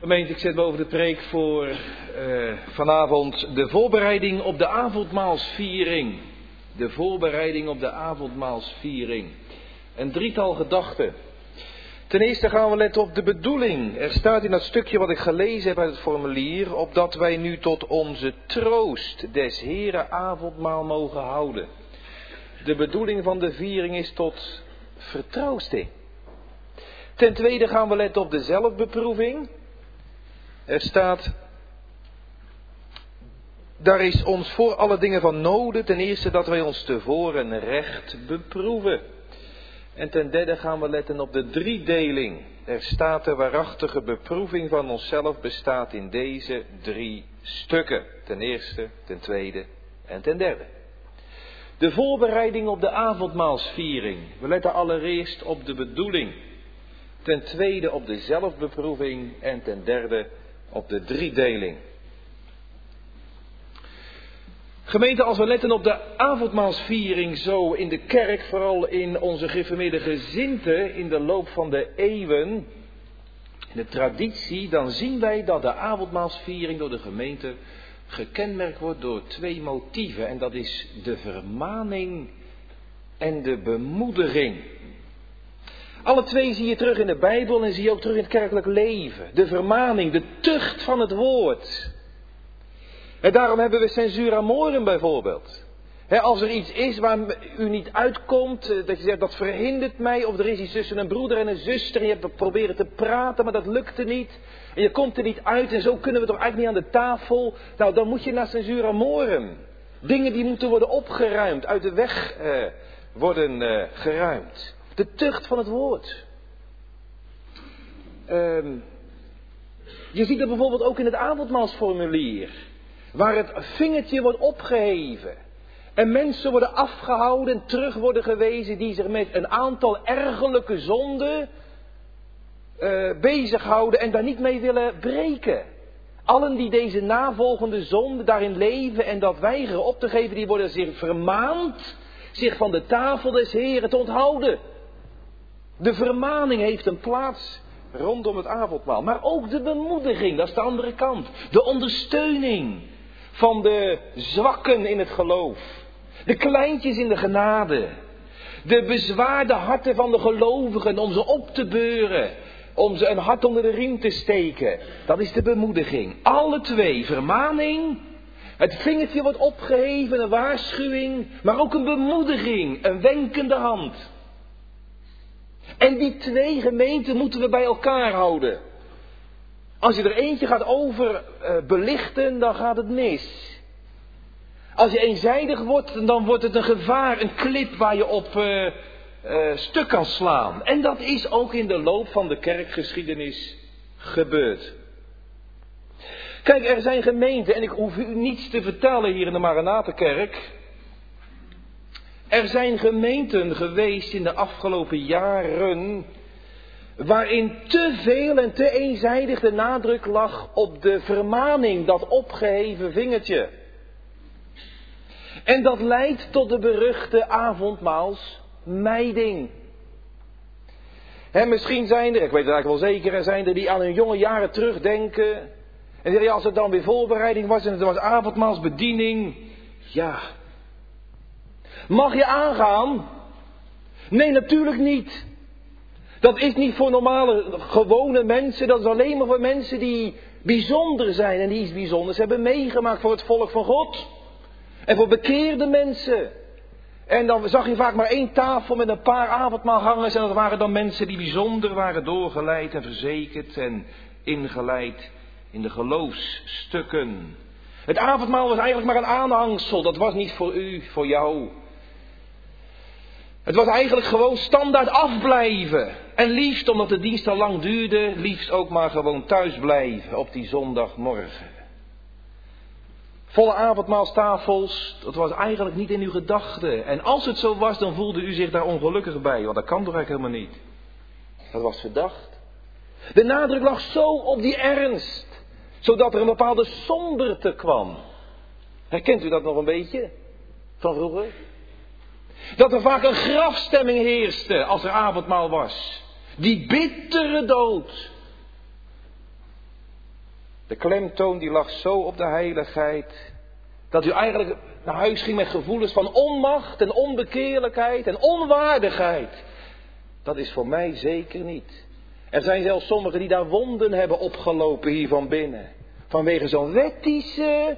Gemeente, ik zet boven de preek voor uh, vanavond de voorbereiding op de avondmaalsviering. De voorbereiding op de avondmaalsviering. Een drietal gedachten. Ten eerste gaan we letten op de bedoeling. Er staat in dat stukje wat ik gelezen heb uit het formulier, opdat wij nu tot onze troost des Heren avondmaal mogen houden. De bedoeling van de viering is tot vertroosting. Ten tweede gaan we letten op de zelfbeproeving. Er staat, daar is ons voor alle dingen van noden. Ten eerste dat wij ons tevoren recht beproeven. En ten derde gaan we letten op de driedeling. Er staat de waarachtige beproeving van onszelf bestaat in deze drie stukken. Ten eerste, ten tweede en ten derde. De voorbereiding op de avondmaalsviering. We letten allereerst op de bedoeling. Ten tweede op de zelfbeproeving en ten derde op de driedeling. Gemeente, als we letten op de avondmaalsviering zo in de kerk, vooral in onze geformeerde gezinten in de loop van de eeuwen, in de traditie, dan zien wij dat de avondmaalsviering door de gemeente gekenmerkt wordt door twee motieven. En dat is de vermaning en de bemoediging. Alle twee zie je terug in de Bijbel en zie je ook terug in het kerkelijk leven. De vermaning, de tucht van het woord. En daarom hebben we censura morum bijvoorbeeld. als er iets is waar u niet uitkomt, eh, dat je zegt dat verhindert mij, of er is iets tussen een broeder en een zuster en je hebt proberen te praten, maar dat lukte niet. En je komt er niet uit en zo kunnen we toch eigenlijk niet aan de tafel. Nou, dan moet je naar censura morum. Dingen die moeten worden opgeruimd, uit de weg eh, worden eh, geruimd. De tucht van het woord. Ehm, je ziet dat bijvoorbeeld ook in het avondmaalsformulier. Waar het vingertje wordt opgeheven. En mensen worden afgehouden en terug worden gewezen die zich met een aantal ergelijke zonden uh, bezighouden en daar niet mee willen breken. Allen die deze navolgende zonde daarin leven en dat weigeren op te geven, die worden zich vermaand zich van de tafel des Heren te onthouden. De vermaning heeft een plaats rondom het avondmaal. Maar ook de bemoediging, dat is de andere kant. De ondersteuning van de zwakken in het geloof. De kleintjes in de genade. De bezwaarde harten van de gelovigen om ze op te beuren. Om ze een hart onder de riem te steken. Dat is de bemoediging. Alle twee, vermaning. Het vingertje wordt opgeheven, een waarschuwing. Maar ook een bemoediging, een wenkende hand. En die twee gemeenten moeten we bij elkaar houden. Als je er eentje gaat over uh, belichten, dan gaat het mis. Als je eenzijdig wordt, dan wordt het een gevaar, een klip waar je op uh, uh, stuk kan slaan. En dat is ook in de loop van de kerkgeschiedenis gebeurd. Kijk, er zijn gemeenten, en ik hoef u niets te vertellen hier in de Maranatenkerk. Er zijn gemeenten geweest in de afgelopen jaren waarin te veel en te eenzijdig de nadruk lag op de vermaning, dat opgeheven vingertje. En dat leidt tot de beruchte avondmaalsmijding. He, misschien zijn er, ik weet het eigenlijk wel zeker, er zijn er die aan hun jonge jaren terugdenken. En zeggen, ja, als het dan weer voorbereiding was en het was avondmaalsbediening. Ja, Mag je aangaan? Nee, natuurlijk niet. Dat is niet voor normale, gewone mensen. Dat is alleen maar voor mensen die bijzonder zijn en die iets bijzonders hebben meegemaakt voor het volk van God. En voor bekeerde mensen. En dan zag je vaak maar één tafel met een paar avondmaalgangers. En dat waren dan mensen die bijzonder waren doorgeleid en verzekerd en ingeleid in de geloofsstukken. Het avondmaal was eigenlijk maar een aanhangsel. Dat was niet voor u, voor jou. Het was eigenlijk gewoon standaard afblijven. En liefst, omdat de dienst al lang duurde, liefst ook maar gewoon thuis blijven op die zondagmorgen. Volle avondmaalstafels, dat was eigenlijk niet in uw gedachten. En als het zo was, dan voelde u zich daar ongelukkig bij, want dat kan toch eigenlijk helemaal niet. Dat was verdacht. De nadruk lag zo op die ernst, zodat er een bepaalde somberte kwam. Herkent u dat nog een beetje van vroeger? Dat er vaak een grafstemming heerste als er avondmaal was. Die bittere dood. De klemtoon die lag zo op de heiligheid. Dat u eigenlijk naar huis ging met gevoelens van onmacht en onbekeerlijkheid en onwaardigheid. Dat is voor mij zeker niet. Er zijn zelfs sommigen die daar wonden hebben opgelopen hier van binnen. Vanwege zo'n wettische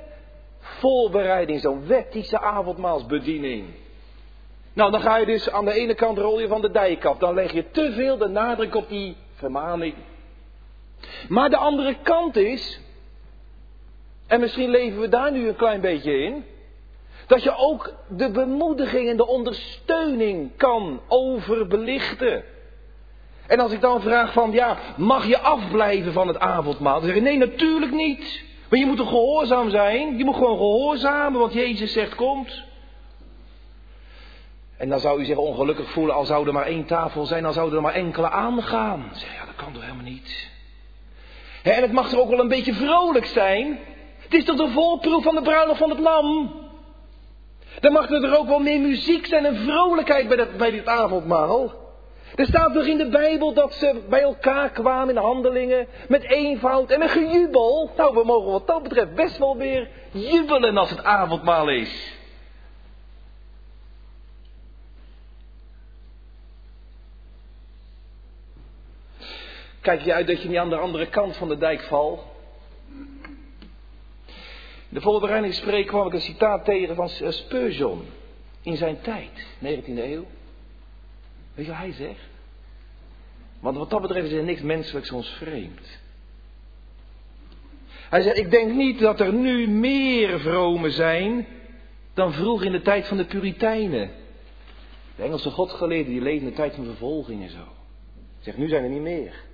voorbereiding, zo'n wettische avondmaalsbediening. Nou, dan ga je dus aan de ene kant rol je van de dijk af. Dan leg je te veel de nadruk op die vermaning. Maar de andere kant is, en misschien leven we daar nu een klein beetje in, dat je ook de bemoediging en de ondersteuning kan overbelichten. En als ik dan vraag van, ja, mag je afblijven van het avondmaal? Dan zeg je, nee, natuurlijk niet. Maar je moet toch gehoorzaam zijn? Je moet gewoon gehoorzamen, want Jezus zegt, komt. En dan zou u zich ongelukkig voelen, al zou er maar één tafel zijn, dan zouden er maar enkele aangaan. Zeg, ja, dat kan toch helemaal niet. En het mag toch ook wel een beetje vrolijk zijn? Het is toch de voorproef van de bruiloft van het lam? Dan mag er ook wel meer muziek zijn en vrolijkheid bij, dat, bij dit avondmaal. Er staat toch in de Bijbel dat ze bij elkaar kwamen in handelingen met eenvoud en een gejubel. Nou, we mogen wat dat betreft best wel weer jubelen als het avondmaal is. Kijk je uit dat je niet aan de andere kant van de dijk valt? De voorbereidingsspreek kwam ik een citaat tegen van Spurgeon in zijn tijd, 19e eeuw. Weet je wat hij zegt? Want wat dat betreft is er niks menselijks ons vreemd. Hij zegt, ik denk niet dat er nu meer vromen zijn dan vroeger in de tijd van de Puritijnen. De Engelse godgeleerden die leven in de tijd van vervolging en zo. Zegt, nu zijn er niet meer.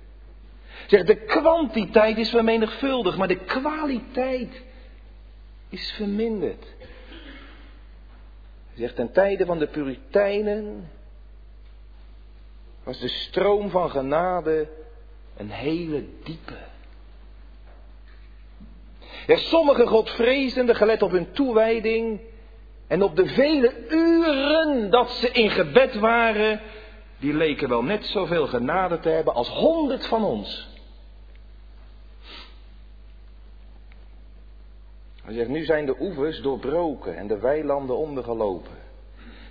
Zegt, de kwantiteit is vermenigvuldigd, maar de kwaliteit is verminderd. Zegt, ten tijde van de Puritijnen was de stroom van genade een hele diepe. Ja, sommige godvrezenden, gelet op hun toewijding en op de vele uren dat ze in gebed waren, die leken wel net zoveel genade te hebben als honderd van ons. Hij zegt, nu zijn de oevers doorbroken en de weilanden ondergelopen.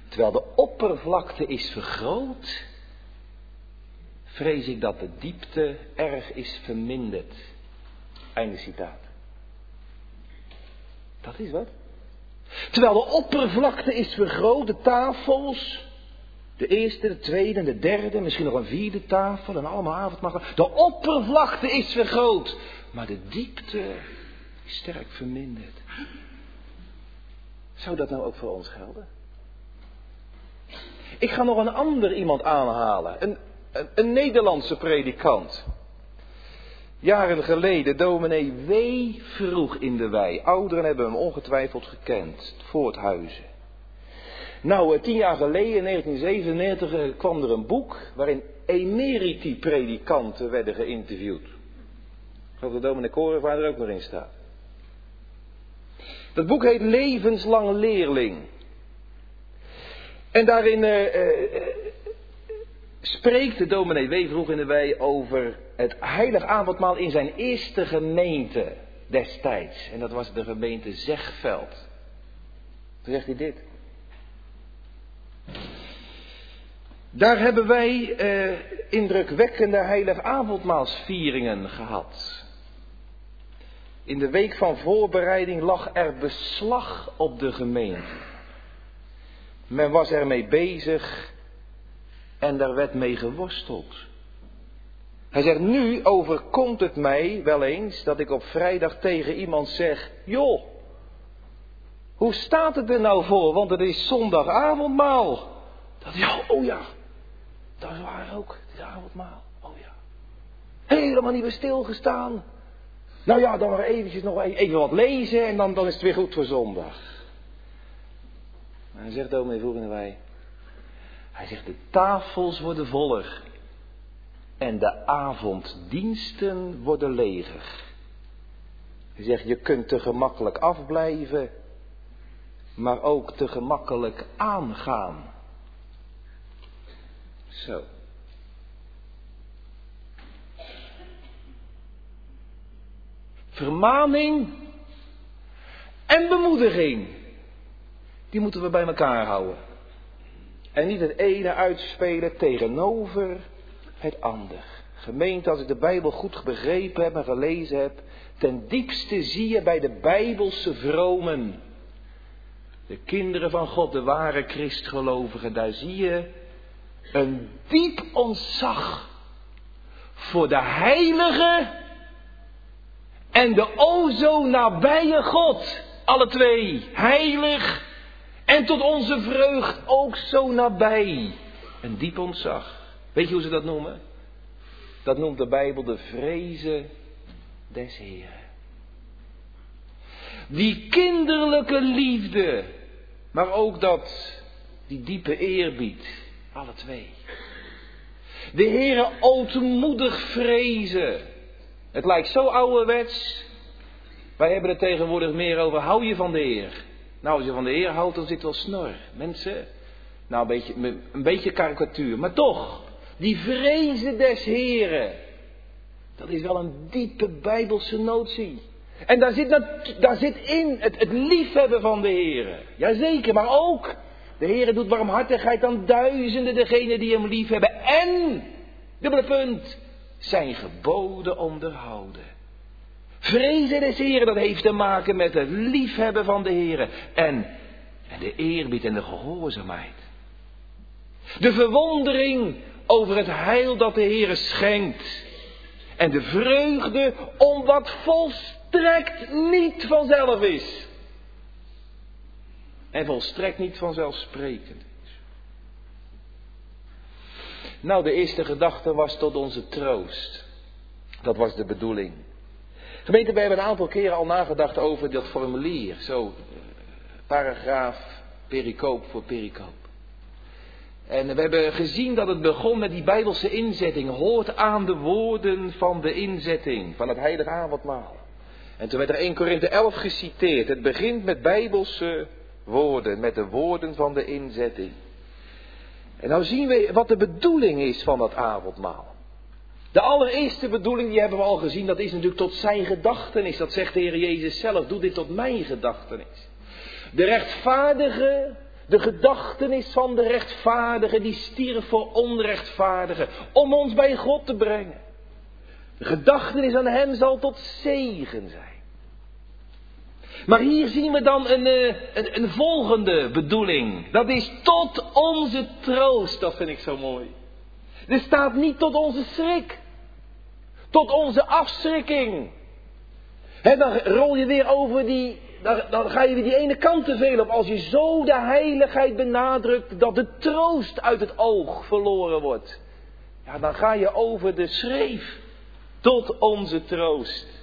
Terwijl de oppervlakte is vergroot, vrees ik dat de diepte erg is verminderd. Einde citaat. Dat is wat. Terwijl de oppervlakte is vergroot, de tafels, de eerste, de tweede de derde, misschien nog een vierde tafel en allemaal avondmaal. De oppervlakte is vergroot, maar de diepte is sterk verminderd. Zou dat nou ook voor ons gelden? Ik ga nog een ander iemand aanhalen. Een, een, een Nederlandse predikant. Jaren geleden, dominee W. vroeg in de wei. Ouderen hebben hem ongetwijfeld gekend. Voorthuizen. Nou, eh, tien jaar geleden, in 1997, eh, kwam er een boek waarin emeriti-predikanten werden geïnterviewd. Ik geloof dat dominee Korenvaar er ook nog in staat. Dat boek heet Levenslang Leerling. En daarin uh, spreekt de dominee in de Wei over het heilig avondmaal in zijn eerste gemeente destijds. En dat was de gemeente Zegveld. Toen zegt hij dit. Daar hebben wij eh, indrukwekkende heilig avondmaalsvieringen gehad. In de week van voorbereiding lag er beslag op de gemeente. Men was ermee bezig en daar werd mee geworsteld. Hij zegt, nu overkomt het mij wel eens dat ik op vrijdag tegen iemand zeg, joh, hoe staat het er nou voor? Want het is zondagavondmaal. Dat ja, oh ja, dat is waar ook, is avondmaal. Oh ja. Helemaal niet meer stilgestaan. Nou ja, dan maar eventjes nog even wat lezen en dan, dan is het weer goed voor zondag. En hij zegt dominee voeren wij. Hij zegt de tafels worden voller en de avonddiensten worden leger. Hij zegt je kunt te gemakkelijk afblijven, maar ook te gemakkelijk aangaan. Zo. vermaning en bemoediging. Die moeten we bij elkaar houden. En niet het ene uitspelen tegenover het ander. Gemeente, als ik de Bijbel goed begrepen heb en gelezen heb, ten diepste zie je bij de Bijbelse vromen, de kinderen van God, de ware Christgelovigen, daar zie je een diep ontzag voor de heilige en de o zo nabije God. Alle twee, heilig en tot onze vreugd ook zo nabij. Een diep ontzag. Weet je hoe ze dat noemen? Dat noemt de Bijbel de vrezen des Heeren. Die kinderlijke liefde, maar ook dat, die diepe eerbied, De Heere ootmoedig vrezen. Het lijkt zo ouderwets. Wij hebben het tegenwoordig meer over, hou je van de Heer. Nou, als je van de Heer houdt, dan zit wel snor. Mensen, nou een beetje, een beetje karikatuur, maar toch. Die vrezen des Heren. Dat is wel een diepe bijbelse notie. En daar zit, daar zit in het, het liefhebben van de Heren. Jazeker, maar ook. De Heer doet warmhartigheid aan duizenden degenen die hem liefhebben. En, dubbele punt, zijn geboden onderhouden. Vrezen des Heren, dat heeft te maken met het liefhebben van de Heren. En, en de eerbied en de gehoorzaamheid. De verwondering over het heil dat de Heer schenkt. En de vreugde om wat volstrekt niet vanzelf is. En volstrekt niet vanzelfsprekend is. Nou, de eerste gedachte was tot onze troost. Dat was de bedoeling. Gemeente, we hebben een aantal keren al nagedacht over dat formulier. Zo, paragraaf, pericoop voor pericoop. En we hebben gezien dat het begon met die bijbelse inzetting. Hoort aan de woorden van de inzetting, van het heilige avondmaal. En toen werd er 1 Korinthe 11 geciteerd. Het begint met bijbelse woorden, met de woorden van de inzetting. En nou zien we wat de bedoeling is van dat avondmaal. De allereerste bedoeling, die hebben we al gezien, dat is natuurlijk tot zijn gedachtenis. Dat zegt de Heer Jezus zelf, doe dit tot mijn gedachtenis. De rechtvaardige de gedachtenis van de rechtvaardige die stierf voor onrechtvaardigen. Om ons bij God te brengen. De gedachtenis aan hem zal tot zegen zijn. Maar hier zien we dan een, eh, een, een, volgende bedoeling. Dat is tot onze troost. Dat vind ik zo mooi. Er staat niet tot onze schrik. Tot onze afschrikking. He, dan rol je weer over die, dan, dan ga je weer die ene kant te veel op. Als je zo de heiligheid benadrukt dat de troost uit het oog verloren wordt. Ja, dan ga je over de schreef tot onze troost.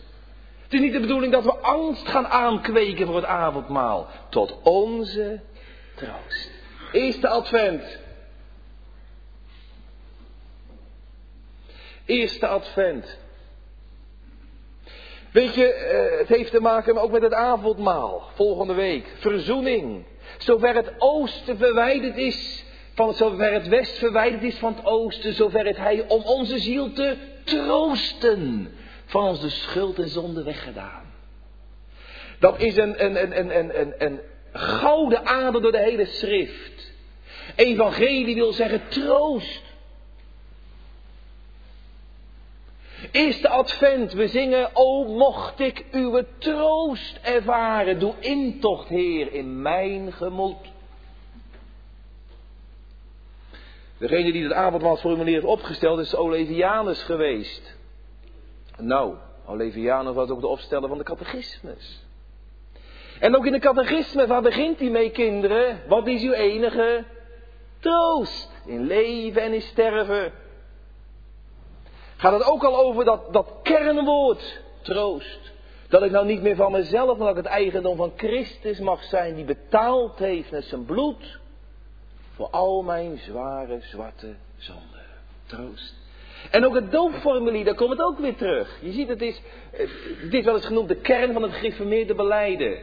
Het is niet de bedoeling dat we angst gaan aankweken voor het avondmaal. Tot onze troost. Eerste advent. Eerste advent. Weet je, eh, het heeft te maken ook met het avondmaal. Volgende week. Verzoening. Zover het oosten verwijderd is, van zover het west verwijderd is van het oosten, zover het hij om onze ziel te troosten. Van de schuld en zonde weggedaan. Dat is een, een, een, een, gouden ader door de hele schrift. Evangelie wil zeggen troost. Eerste advent, we zingen, o mocht ik uw troost ervaren, doe intocht Heer in mijn gemoed. Degene die het avondmaalsformulier heeft opgesteld is Olevianus geweest. Nou, Olevianus was ook de opsteller van de catechismus. En ook in de catechisme, waar begint hij mee kinderen? Wat is uw enige troost in leven en in sterven? gaat het ook al over dat, dat kernwoord troost. Dat ik nou niet meer van mezelf, maar dat ik het eigendom van Christus mag zijn, die betaald heeft met zijn bloed voor al mijn zware, zwarte zonden. Troost. En ook het doopformulier, daar komt het ook weer terug. Je ziet, het is, dit is wel eens genoemd de kern van het gereformeerde beleiden.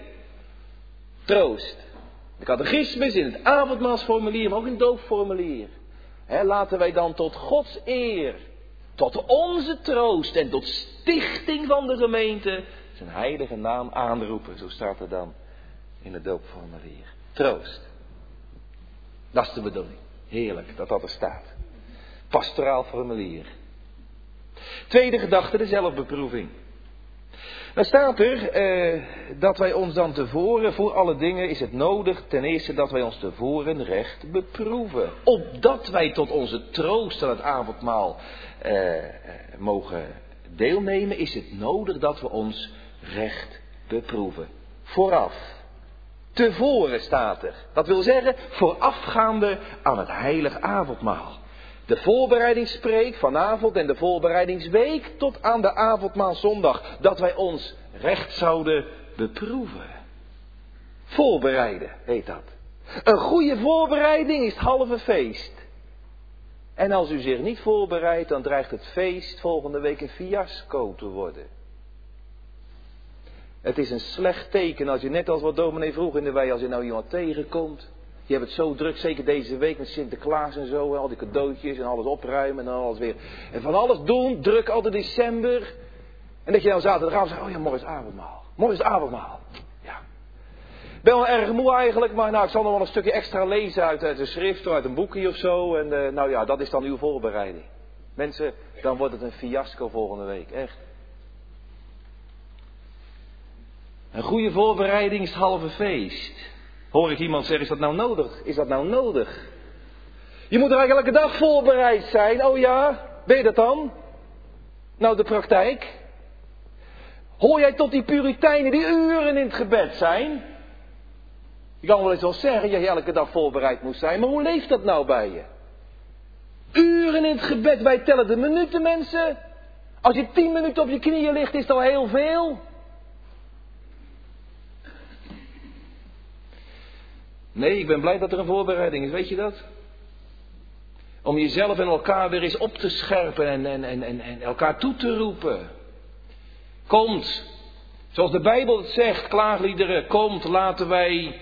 Troost. De catechismus in het avondmaalsformulier, maar ook in het doopformulier. laten wij dan tot Gods eer tot onze troost en tot stichting van de gemeente zijn heilige naam aanroepen. Zo staat er dan in het doopformulier. Troost. Dat is de bedoeling. Heerlijk dat dat er staat. Pastoraal formulier. Tweede gedachte, de zelfbeproeving. Dan staat er eh, dat wij ons dan tevoren, voor alle dingen is het nodig ten eerste dat wij ons tevoren recht beproeven. Opdat wij tot onze troost aan het avondmaal eh, mogen deelnemen, is het nodig dat we ons recht beproeven. Vooraf. Tevoren staat er. Dat wil zeggen voorafgaande aan het heilig avondmaal. De voorbereidingspreek vanavond en de voorbereidingsweek tot aan de avondmaalzondag. Dat wij ons recht zouden beproeven. Voorbereiden heet dat. Een goede voorbereiding is het halve feest. En als u zich niet voorbereidt, dan dreigt het feest volgende week een fiasco te worden. Het is een slecht teken als je net als wat dominee vroeg in de wei, als je nou iemand tegenkomt. Je hebt het zo druk, zeker deze week met Sinterklaas en zo, al die cadeautjes en alles opruimen en alles weer. En van alles doen, druk altijd december. En dat je nou zaterdagavond zegt, oh ja, morgen is avondmaal. Morgen is avondmaal. Ja. Ik ben wel erg moe eigenlijk, maar nou, ik zal nog wel een stukje extra lezen uit, uit een schrift of uit een boekje of zo. En uh, nou ja, dat is dan uw voorbereiding. Mensen, dan wordt het een fiasco volgende week, echt. Een goede voorbereiding is het halve feest. Hoor ik iemand zeggen, is dat nou nodig? Is dat nou nodig? Je moet er eigenlijk elke dag voorbereid zijn. Oh ja, ben je dat dan? Nou, de praktijk. Hoor jij tot die puriteinen die uren in het gebed zijn? Je kan wel eens wel zeggen dat je elke dag voorbereid moet zijn, maar hoe leeft dat nou bij je? Uren in het gebed, wij tellen de minuten mensen. Als je tien minuten op je knieën ligt, is dat al heel veel. Nee, ik ben blij dat er een voorbereiding is, weet je dat? Om jezelf en elkaar weer eens op te scherpen en, en, en, en, en elkaar toe te roepen. Komt, zoals de Bijbel het zegt, klaagliederen, komt, laten wij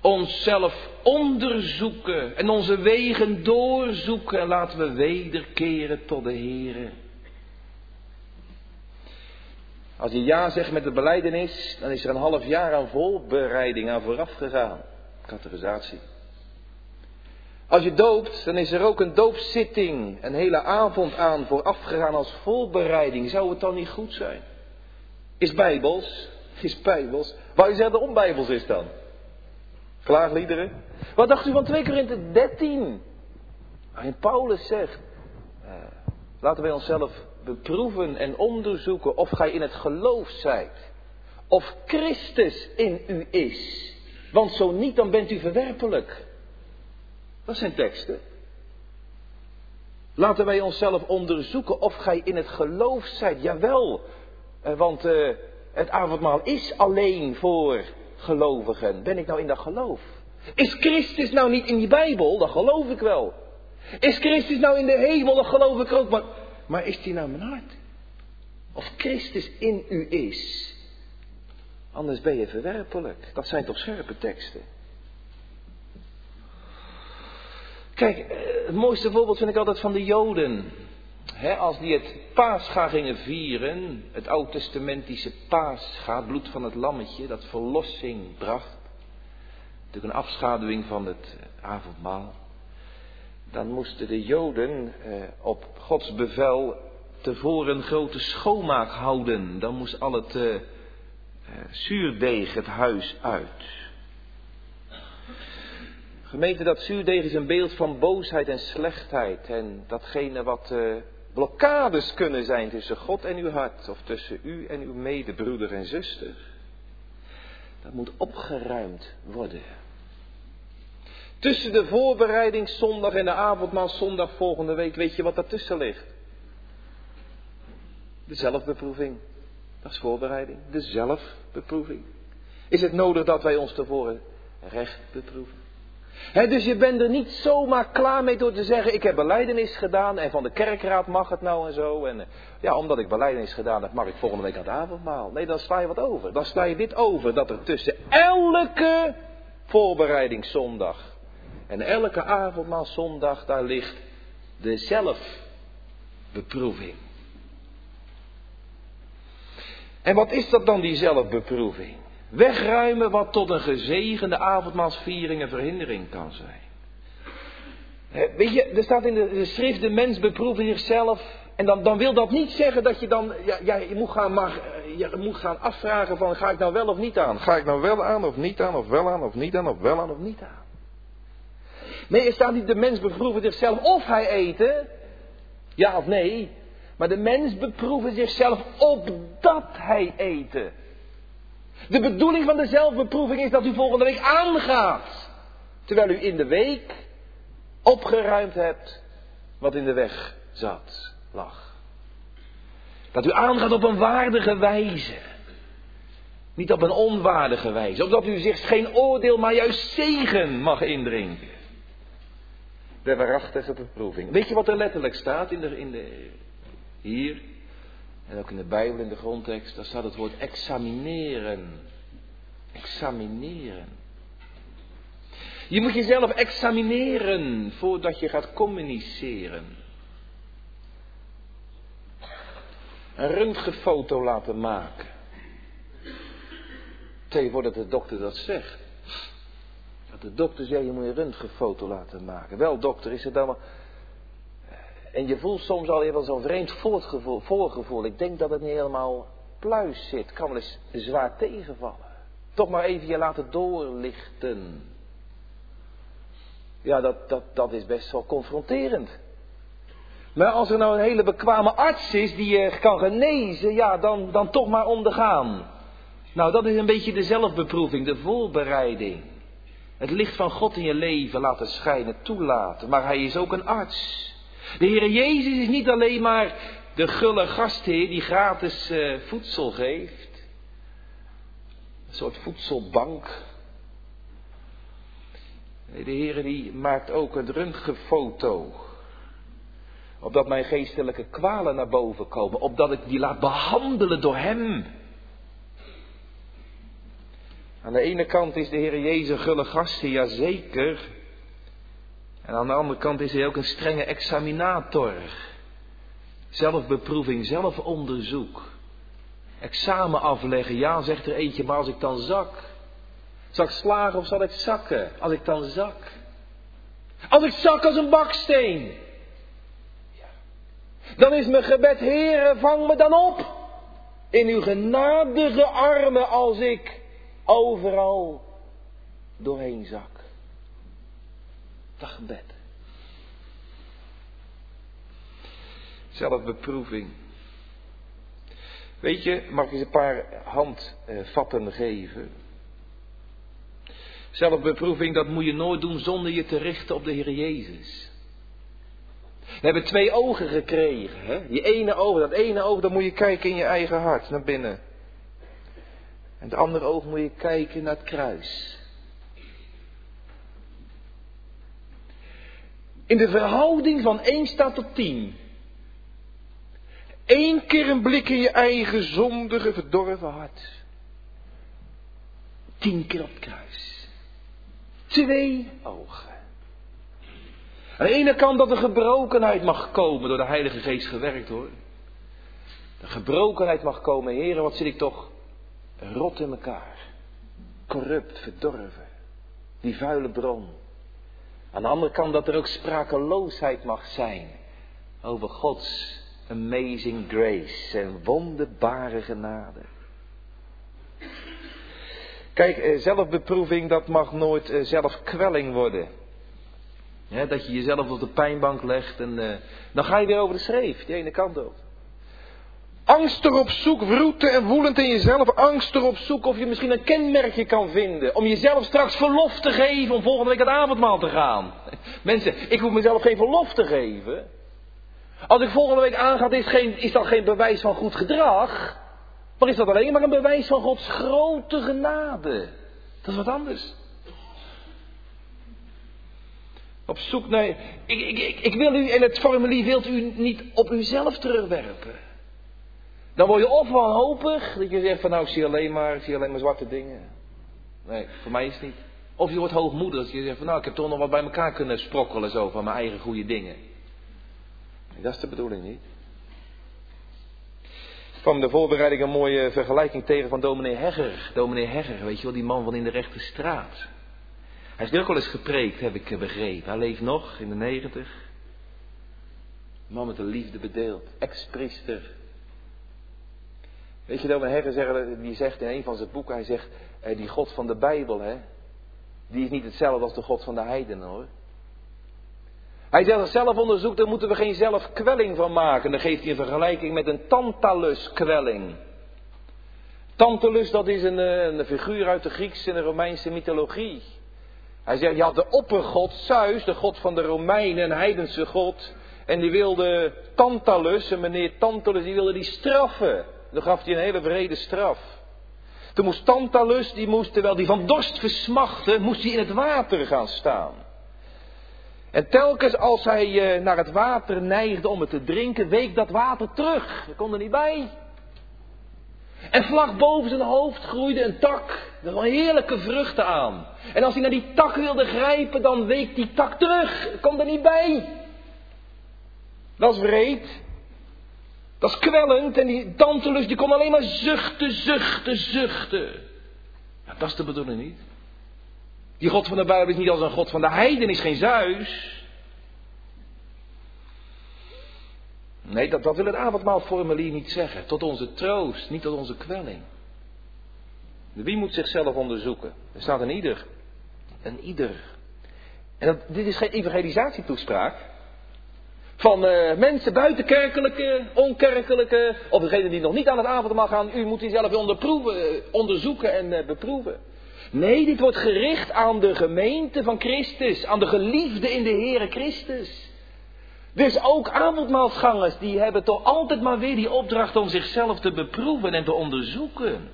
onszelf onderzoeken en onze wegen doorzoeken en laten we wederkeren tot de Heer. Als je ja zegt met de beleidenis, dan is er een half jaar aan voorbereiding aan vooraf gegaan. Categorisatie. Als je doopt, dan is er ook een doopzitting, een hele avond aan voorafgegaan als voorbereiding. Zou het dan niet goed zijn? Is bijbels? Is bijbels? Waar je zegt dat onbijbels is dan? Klaagliederen? Wat dacht u van 2 Korinthe 13? Waarin Paulus zegt, uh, laten wij onszelf beproeven en onderzoeken of gij in het geloof zijt. Of Christus in u is. Want zo niet, dan bent u verwerpelijk. Dat zijn teksten. Laten wij onszelf onderzoeken of gij in het geloof zijt. Jawel, eh, want uh, het avondmaal is alleen voor gelovigen. Ben ik nou in dat geloof? Is Christus nou niet in die Bijbel? Dat geloof ik wel. Is Christus nou in de hemel? Dat geloof ik ook. Maar, maar is die nou mijn hart? Of Christus in u is? Anders ben je verwerpelijk. Dat zijn toch scherpe teksten. Kijk, eh, het mooiste voorbeeld vind ik altijd van de Joden. als die het paascha gingen vieren, het oud-testamentische paascha, het bloed van het lammetje, dat verlossing bracht. Natuurlijk een afschaduwing van het eh, avondmaal. Dan moesten de Joden eh, op Gods bevel tevoren een grote schoonmaak houden. Dan moest al het eh, zuurdeeg het huis uit. Gemeente, dat zuurdeeg is een beeld van boosheid en slechtheid. En datgene wat uh, blokkades kunnen zijn tussen God en uw hart. Of tussen u en uw medebroeder en zuster. Dat moet opgeruimd worden. Tussen de voorbereidingszondag en de avondmaalzondag volgende week, weet je wat daartussen ligt? De zelfbeproeving. Is voorbereiding. De zelfbeproeving. Is het nodig dat wij ons tevoren recht beproeven? dus je bent er niet zomaar klaar mee door te zeggen, ik heb beleidenis gedaan en van de kerkraad mag het nou en zo. En ja, omdat ik beleidenis gedaan heb, mag ik volgende week aan het avondmaal. Nee, dan sla je wat over. Dan sla je dit over, dat er tussen elke voorbereidingszondag en elke avondmaalzondag, daar ligt de zelfbeproeving. En wat is dat dan, die zelfbeproeving? Wegruimen wat tot een gezegende avondmaalsviering een verhindering kan zijn. Weet je, er staat in de, schrift, de mens beproeven zichzelf. En dan, dan wil dat niet zeggen dat je dan, ja, je, moet gaan, maar, je moet gaan afvragen van, ga ik nou wel of niet aan? Ga ik nou wel aan of niet aan, of wel aan of niet aan, of wel aan of niet aan? Nee, er staat niet, de mens beproeven zichzelf of hij eten, ja of nee. Maar de mens beproeven zichzelf opdat hij eten. De bedoeling van de zelfbeproeving is dat u volgende week aangaat. Terwijl u in de week opgeruimd hebt wat in de weg zat, lag. Dat u aangaat op een waardige wijze. Niet op een onwaardige wijze. Opdat u zich geen oordeel, maar juist zegen mag indrinken. De waarachtige beproeving. Weet je wat er letterlijk staat in in de, hier? En ook in de Bijbel, in de grondtekst. Daar staat het woord examineren. Examineren. Je moet jezelf examineren voordat je gaat communiceren. Een röntgenfoto laten maken. Tegenwoordig dat de dokter dat zegt. Dat de dokter zei, je moet een röntgenfoto laten maken. Wel dokter, is het dan En je voelt soms al even zo'n vreemd voorgevoel, voorgevoel. Ik denk dat het niet helemaal pluis zit. Kan wel eens zwaar tegenvallen. Toch maar even je laten doorlichten. Ja, dat, dat, dat is best wel confronterend. Maar als er nou een hele bekwame arts is die je kan genezen, ja, dan, dan toch maar ondergaan. Nou, dat is een beetje de zelfbeproeving, de voorbereiding. Het licht van God in je leven laten schijnen, toelaten. Maar hij is ook een arts. De Heer Jezus is niet alleen maar de gulle gastheer die gratis uh, voedsel geeft. Een soort voedselbank de Heer die maakt ook een röntgenfoto. Opdat mijn geestelijke kwalen naar boven komen. Opdat ik die laat behandelen door Hem. Aan de ene kant is de Heer Jezus gulle gast, ja zeker. En aan de andere kant is hij ook een strenge examinator. Zelfbeproeving, zelfonderzoek. Examen afleggen, ja zegt er eentje, maar als ik dan zak. Zal ik slagen of zal ik zakken? Als ik dan zak. Als ik zak als een baksteen. Dan is mijn gebed, Heere, vang me dan op. In uw genadige armen als ik overal doorheen zak. Zelfbeproeving. Weet je, mag ik eens een paar handvatten geven? Zelfbeproeving, dat moet je nooit doen zonder je te richten op de Heer Jezus. We hebben twee ogen gekregen. Hè? Die ene oog, dat ene oog, dan moet je kijken in je eigen hart, naar binnen. En het andere oog moet je kijken naar het kruis. In de verhouding van 1 staat tot 10. Eén keer een blik in je eigen zondige, verdorven hart. Tien keer op kruis twee ogen. Aan de ene kant dat de gebrokenheid mag komen door de Heilige Geest gewerkt hoor. De gebrokenheid mag komen, heren, wat zit ik toch rot in elkaar. Corrupt, verdorven. Die vuile bron. Aan de andere kant dat er ook sprakeloosheid mag zijn over Gods amazing grace en wonderbare genade. Kijk, eh, zelfbeproeving, dat mag nooit eh, zelfkwelling worden. dat je jezelf op de pijnbank legt en uh, dan ga je weer over de schreef, die ene kant op. Angst erop zoek, wroeten en woelend in jezelf. Angst erop zoek of je misschien een kenmerkje kan vinden. Om jezelf straks verlof te geven om volgende week het avondmaal te gaan. Mensen, ik hoef mezelf geen verlof te geven. Als ik volgende week aanga, is, is dat geen bewijs van goed gedrag. Maar is dat alleen maar een bewijs van Gods grote genade? Dat is wat anders. Op zoek naar. Ik, ik, ik, ik wil u, en het formulier wilt u niet op uzelf terugwerpen. Dan word je of wanhopig, dat je zegt van nou ik zie alleen maar, ik zie alleen maar zwarte dingen. Nee, voor mij is het niet. Of je wordt hoogmoedig, dat je zegt van nou ik heb toch nog wat bij elkaar kunnen sprokkelen zo van mijn eigen goede dingen. dat is de bedoeling niet. kwam de voorbereiding een mooie vergelijking tegen van dominee Hegger. Dominee Hegger, weet je wel, die man van in de rechte straat. Hij is ook wel eens gepreekt, heb ik begrepen. Hij leeft nog in de negentig. Man met de liefde bedeeld, ex-priester. Weet je, dominee Hegger die zegt in een van zijn boeken, hij zegt, eh, die God van de Bijbel, hè, die is niet hetzelfde als de God van de heidenen hoor. Hij zegt zelf onderzoek, daar moeten we geen zelfkwelling van maken. Dan geeft hij een vergelijking met een tantalus-kwelling. Tantalus, dat is een, eh, een figuur uit de Griekse en de Romeinse mythologie. Hij zegt, je had de oppergod Zeus, de god van de Romeinen, een heidense god. En die wilde Tantalus, en meneer Tantalus, die wilde die straffen. Dan gaf hij een hele vrede straf. Toen moest Tantalus, die moest, terwijl die van dorst versmachtte, moest hij in het water gaan staan. En telkens als hij eh, naar het water neigde om het te drinken, week dat water terug. Hij kon er niet bij. En vlak boven zijn hoofd groeide een tak. Er waren heerlijke vruchten aan. En als hij naar die tak wilde grijpen, dan week die tak terug. Hij kon er niet bij. Dat is wreed. Dat is kwellend. En die tantelus die kon alleen maar zuchten, zuchten, zuchten. Ja, dat is de bedoeling niet. Die God van de Bijbel is niet als een God van de heiden, is geen Zeus. Nee, dat, dat wil het avondmaalformulier niet zeggen. Tot onze troost, niet tot onze kwelling. Wie moet zichzelf onderzoeken? Er staat een ieder. Een ieder. En dat, dit is geen evangelisatietoespraak. Van uh, mensen buitenkerkelijke, onkerkelijke, of degenen die nog niet aan het avondmaal gaan. U moet die zelf onderproeven, onderzoeken en uh, beproeven. Nee, dit wordt gericht aan de gemeente van Christus, aan de geliefde in de Heere Christus. Dus ook avondmaalsgangers, die hebben toch altijd maar weer die opdracht om zichzelf te beproeven en te onderzoeken.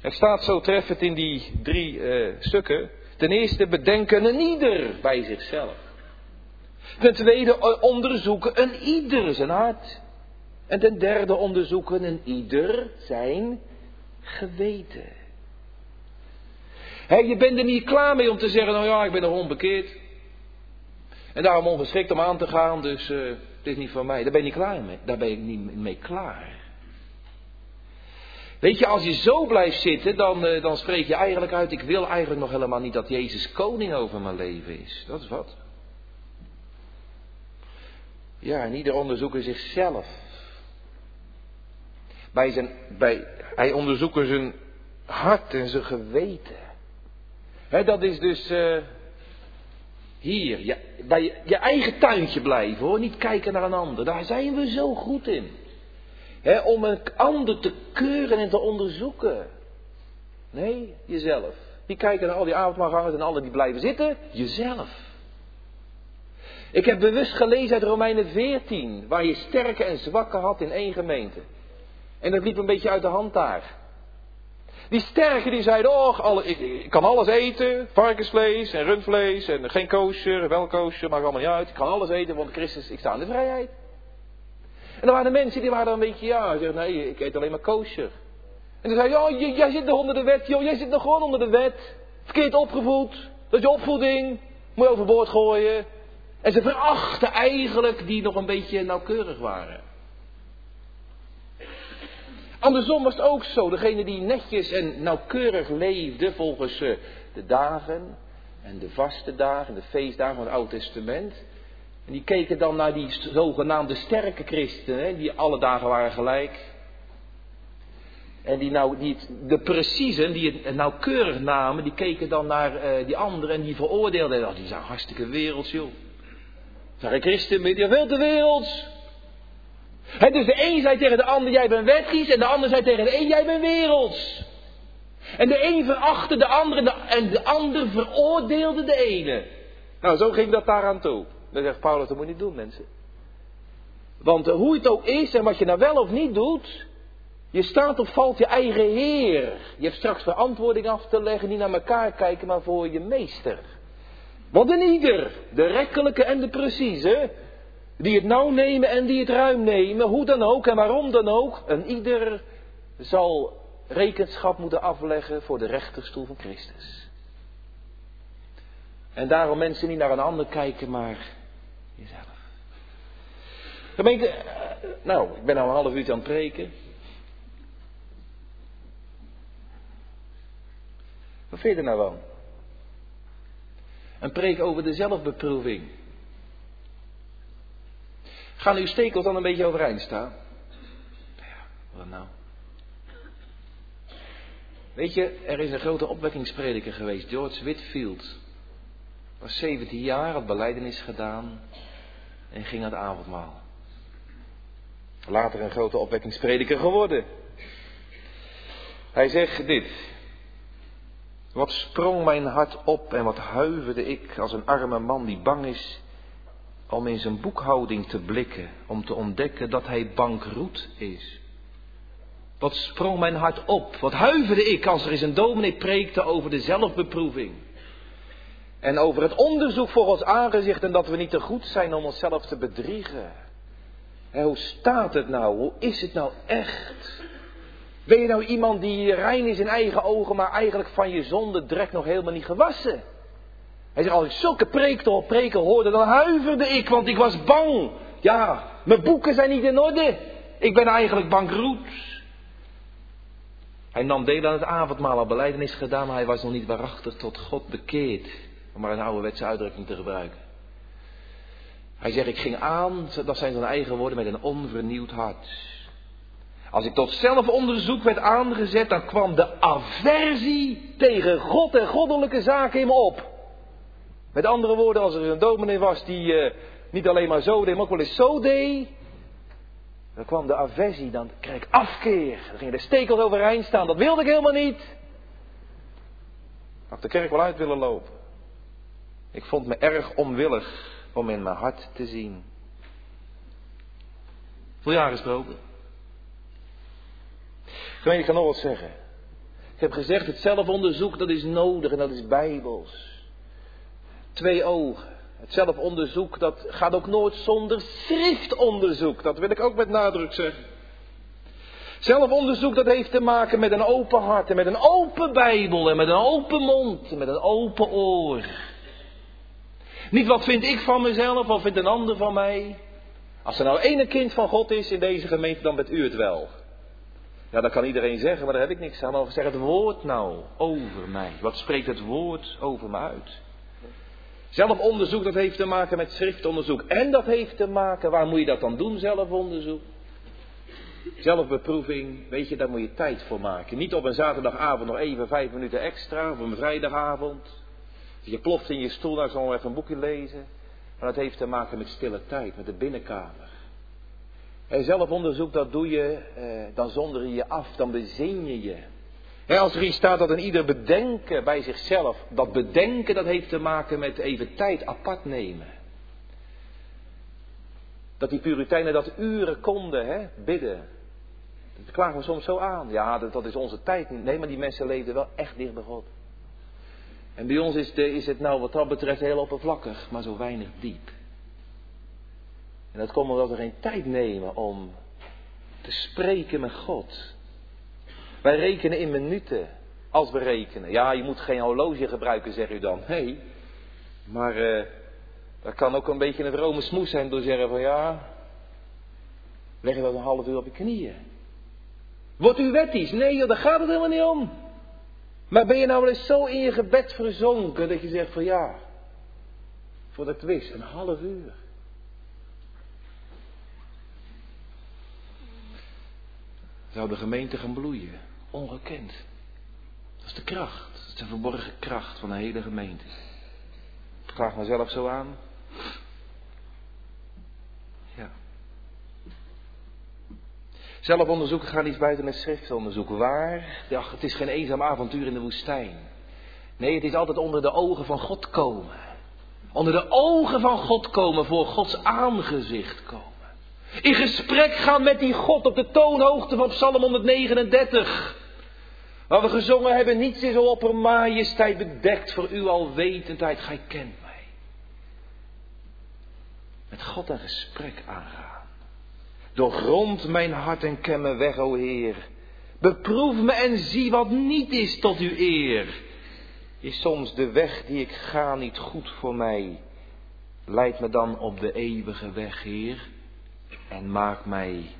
Er staat zo treffend in die drie stukken. Ten eerste bedenken een ieder bij zichzelf. Ten tweede eh, onderzoeken een ieder zijn hart. En ten derde onderzoeken een ieder zijn geweten. He, je bent er niet klaar mee om te zeggen, nou ja, ik ben nog onbekeerd. En daarom ongeschikt om aan te gaan, dus uh, het is niet van mij. Daar ben je niet klaar mee. Daar ben ik niet mee klaar. Weet je, als je zo blijft zitten, dan, uh, dan spreek je eigenlijk uit, ik wil eigenlijk nog helemaal niet dat Jezus koning over mijn leven is. Dat is wat. Ja, en ieder onderzoeker zichzelf. Bij zijn, bij, hij onderzoekt zijn hart en zijn geweten. Dat is dus uh, hier, ja, bij je, je, eigen tuintje blijven hoor, niet kijken naar een ander. Daar zijn we zo goed in. Om een ander te keuren en te onderzoeken. Nee, jezelf. Die kijken naar al die avondmaalgangers en alle die blijven zitten, jezelf. Ik heb bewust gelezen uit Romeinen 14, waar je sterke en zwakke had in één gemeente. En dat liep een beetje uit de hand daar. Die sterke die zeiden, oh, alle, ik, kan alles eten, varkensvlees en rundvlees en geen kosher, wel kosher, maakt allemaal niet uit. Ik kan alles eten, want Christus, ik sta in de vrijheid. En dan waren mensen die waren dan een beetje, ja, zeggen, nee, ik eet alleen maar kosher. En dan zeiden, oh, jij zit nog onder de wet, joh, jij zit nog gewoon onder de wet. Verkeerd opgevoed, dat is je opvoeding, moet je overboord gooien. En ze verachten eigenlijk die nog een beetje nauwkeurig waren. Andersom was het ook zo. Degene die netjes en nauwkeurig leefde volgens eh, de dagen en de vaste dagen, de feestdagen van het Oude Testament. En die keken dan naar die zogenaamde sterke christenen, die alle dagen waren gelijk. En die, nou, die de preciezen, die het nauwkeurig namen, die keken dan naar uh, die anderen en die veroordeelden. Oh, die zijn hartstikke werelds, joh. Zijn een christen met die veel te werelds. He, dus de een zei tegen de ander, jij bent wettisch. En de ander zei tegen de een, jij bent werelds. En de een verachtte de ander en de, ander veroordeelde de ene. Nou, zo ging dat daaraan toe. Dan zegt Paulus, dat moet je niet doen, mensen. Want hoe het ook is en wat je nou wel of niet doet, je staat of valt je eigen Heer. Je hebt straks verantwoording af te leggen, niet naar elkaar kijken, maar voor je meester. Want een ieder, de rekkelijke en de precieze, die het nauw nemen en die het ruim nemen, hoe dan ook en waarom dan ook, een ieder zal rekenschap moeten afleggen voor de rechterstoel van Christus. En daarom mensen niet naar een ander kijken, maar jezelf. Gemeente, nou, ik ben al een half uur aan het preken. Wat vind je er nou van? Een preek over de zelfbeproeving. Gaan uw stekels dan een beetje overeind staan? Ja, wat nou? Weet je, er is een grote opwekkingsprediker geweest, George Whitfield. Was 17 jaar, had beleidenis gedaan en ging aan het avondmaal. Later een grote opwekkingsprediker geworden. Hij zegt dit. Wat sprong mijn hart op en wat huiverde ik als een arme man die bang is om in zijn boekhouding te blikken, om te ontdekken dat hij bankroet is. Wat sprong mijn hart op, wat huiverde ik als er eens een dominee preekte over de zelfbeproeving. En over het onderzoek voor ons aangezicht en dat we niet te goed zijn om onszelf te bedriegen. En hoe staat het nou? Hoe is het nou echt? Ben je nou iemand die rein is in eigen ogen, maar eigenlijk van je zonde drek nog helemaal niet gewassen? Hij zegt, als ik zulke preken, preken hoorde, dan huiverde ik, want ik was bang. Ja, mijn boeken zijn niet in orde. Ik ben eigenlijk bankroet. Hij nam deel aan het avondmaal, al beleidenis gedaan, maar hij was nog niet waarachtig tot God bekeerd. Om maar een ouderwetse uitdrukking te gebruiken. Hij zegt, ik ging aan, dat zijn zijn eigen woorden, met een onvernieuwd hart. Als ik tot zelfonderzoek werd aangezet, dan kwam de aversie tegen God en goddelijke zaken in me op. Met andere woorden, als er een dominee was die uh, niet alleen maar zo deed, maar ook wel eens zo deed. Dan kwam de aversie, dan kreeg ik afkeer. Dan gingen de stekels overeind staan, dat wilde ik helemaal niet. Had de kerk wel uit willen lopen. Ik vond me erg onwillig om in mijn hart te zien. Voor jaar gesproken. Gemeente, ik ga nog wat zeggen. Ik heb gezegd, het zelfonderzoek dat is nodig en dat is bijbels. Twee ogen. Het zelfonderzoek dat gaat ook nooit zonder schriftonderzoek. Dat wil ik ook met nadruk zeggen. Zelfonderzoek dat heeft te maken met een open hart en met een open Bijbel en met een open mond en met een open oor. Niet wat vind ik van mezelf, wat vindt een ander van mij. Als er nou één kind van God is in deze gemeente, dan bent u het wel. Ja, dat kan iedereen zeggen, maar daar heb ik niks aan. Maar zeg het woord nou over mij. Wat spreekt het woord over me uit? Zelfonderzoek, dat heeft te maken met schriftonderzoek. En dat heeft te maken, waar moet je dat dan doen, zelfonderzoek? Zelfbeproeving, weet je, daar moet je tijd voor maken. Niet op een zaterdagavond nog even vijf minuten extra, of een vrijdagavond. Je ploft in je stoel, nou zal even een boekje lezen. Maar dat heeft te maken met stille tijd, met de binnenkamer. En zelfonderzoek, dat doe je, eh, dan zonder je af, dan bezin je je. Als er hier staat dat een ieder bedenken bij zichzelf, dat bedenken dat heeft te maken met even tijd apart nemen. Dat die Puritijnen dat uren konden hè, bidden. Dat klagen we soms zo aan. Ja, dat, dat is onze tijd niet. Nee, maar die mensen leefden wel echt dicht bij God. En bij ons is, de, is het nou wat dat betreft heel oppervlakkig, maar zo weinig diep. En dat komt omdat we geen tijd nemen om te spreken met God. Wij rekenen in minuten als we rekenen. Ja, je moet geen horloge gebruiken, zeg u dan. Nee, maar uh, dat kan ook een beetje een vrome smoes zijn door zeggen van ja, leg je dat een half uur op je knieën. Wordt u wettisch? Nee, joh, daar gaat het helemaal niet om. Maar ben je nou wel eens zo in je gebed verzonken dat je zegt van ja, voordat het wist, een half uur. Zou de gemeente gaan bloeien? Ongekend. Dat is de kracht. Dat is de verborgen kracht van de hele gemeente. Ik vraag mezelf zo aan. Ja. Zelfonderzoeken gaan niet buiten het schriftonderzoek. Waar? Het is geen eenzaam avontuur in de woestijn. Nee, het is altijd onder de ogen van God komen. Onder de ogen van God komen, voor Gods aangezicht komen. In gesprek gaan met die God op de toonhoogte van Psalm 139. Waar we gezongen hebben, niets is op majesteit bedekt voor uw alwetendheid, gij kent mij. Met God een gesprek aangaan. Doorgrond mijn hart en ken me weg, o Heer. Beproef me en zie wat niet is tot uw eer. Is soms de weg die ik ga niet goed voor mij? Leid me dan op de eeuwige weg, Heer. En maak mij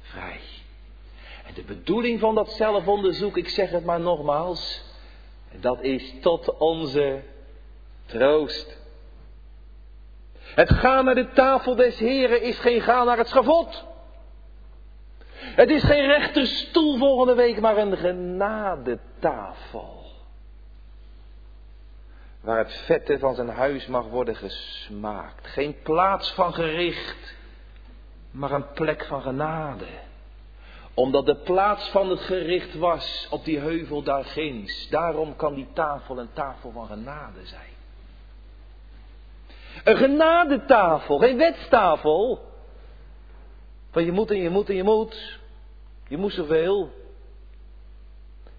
vrij. En de bedoeling van dat zelfonderzoek, ik zeg het maar nogmaals, dat is tot onze troost. Het gaan naar de tafel des Heren is geen gaan naar het schavot. Het is geen rechterstoel volgende week, maar een genadetafel. Waar het vette van zijn huis mag worden gesmaakt. Geen plaats van gericht, maar een plek van genade. Omdat de plaats van het gericht was op die heuvel daar ginds. Daarom kan die tafel een tafel van genade zijn. Een genadetafel, geen wetstafel. Van je moet en je moet en je moet. Je moest zoveel.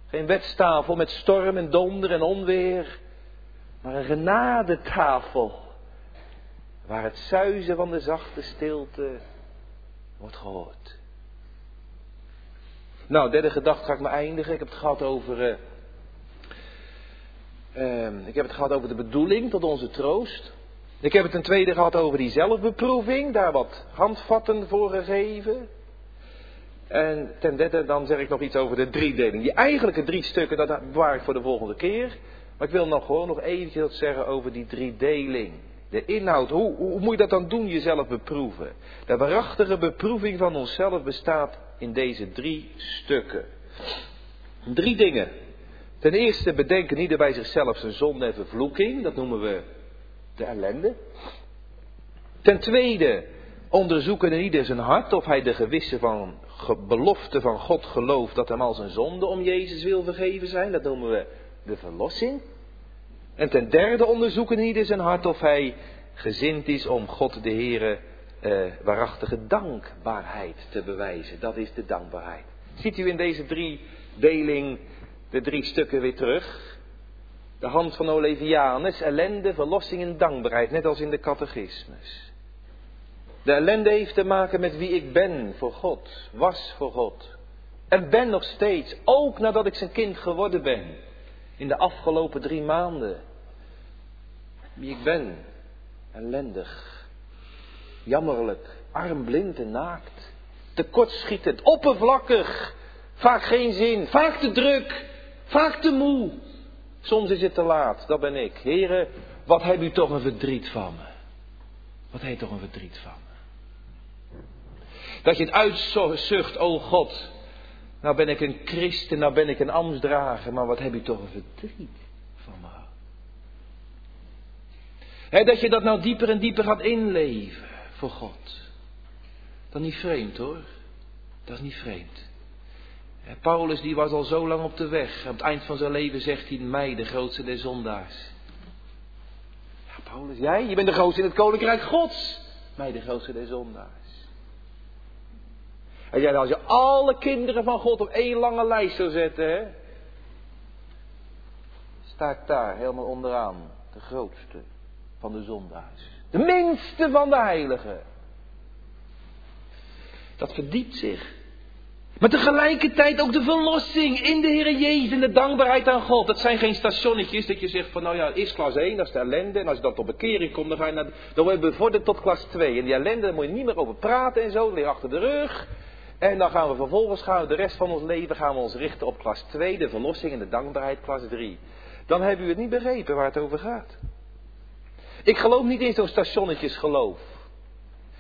Geen wetstafel met storm en donder en onweer. Maar een genadetafel. Waar het zuizen van de zachte stilte wordt gehoord. Nou, derde gedachte ga ik maar eindigen. Ik heb het gehad over. Uh, ik heb het gehad over de bedoeling tot onze troost. Ik heb het ten tweede gehad over die zelfbeproeving, daar wat handvatten voor gegeven. En ten derde dan zeg ik nog iets over de driedeling. Die eigenlijke drie stukken, dat bewaar ik voor de volgende keer. Maar ik wil nog gewoon nog eventjes wat zeggen over die driedeling. De inhoud, hoe, hoe, moet je dat dan doen, jezelf beproeven? De waarachtige beproeving van onszelf bestaat in deze drie stukken. Drie dingen. Ten eerste bedenken ieder bij zichzelf zijn zonde en vervloeking. Dat noemen we de ellende. Ten tweede onderzoeken ieder zijn hart of hij de gewisse van belofte van God gelooft dat hem al zijn zonde om Jezus wil vergeven zijn. Dat noemen we de verlossing. En ten derde onderzoeken ieder zijn hart of hij gezind is om God de Heere eh, waarachtige dankbaarheid te bewijzen. Dat is de dankbaarheid. Ziet u in deze drie deling de drie stukken weer terug? De hand van Olevianus, ellende, verlossing en dankbaarheid, net als in de catechismus. De ellende heeft te maken met wie ik ben voor God, was voor God. En ben nog steeds, ook nadat ik zijn kind geworden ben, in de afgelopen drie maanden. Wie ik ben, ellendig, jammerlijk, arm, blind en naakt, tekortschietend, oppervlakkig, vaak geen zin, vaak te druk, vaak te moe, Soms is het te laat, dat ben ik. Heren, wat heb u toch een verdriet van me? Wat heeft toch een verdriet van me? Dat je het uitzucht, o God. Nou ben ik een christen, nou ben ik een ambtsdrager, maar wat heb u toch een verdriet van me? Dat je dat nou dieper en dieper gaat inleven voor God. Dat is niet vreemd hoor. Dat is niet vreemd. Paulus die was al zo lang op de weg. Op het eind van zijn leven zegt hij mij, de grootste der zondaars. Ja, Paulus, jij? Je bent de grootste in het koninkrijk gods. Mij, de grootste der zondaars. En jij, als je alle kinderen van God op één lange lijst zou zetten, hè, sta ik daar helemaal onderaan. De grootste van de zondaars. De minste van de heiligen. Dat verdiept zich maar tegelijkertijd ook de verlossing in de Heer Jezus en de dankbaarheid aan God. Dat zijn geen stationnetjes dat je zegt van nou ja, is klas 1, dat is de ellende. En als je dan tot bekering komt, dan ga je naar, dan word je bevorderd tot klas 2. En die ellende, daar moet je niet meer over praten en zo, ligt achter de rug. En dan gaan we vervolgens, gaan we de rest van ons leven, gaan we ons richten op klas 2, de verlossing en de dankbaarheid, klas 3. Dan hebben u het niet begrepen waar het over gaat. Ik geloof niet in zo'n stationnetjes geloof.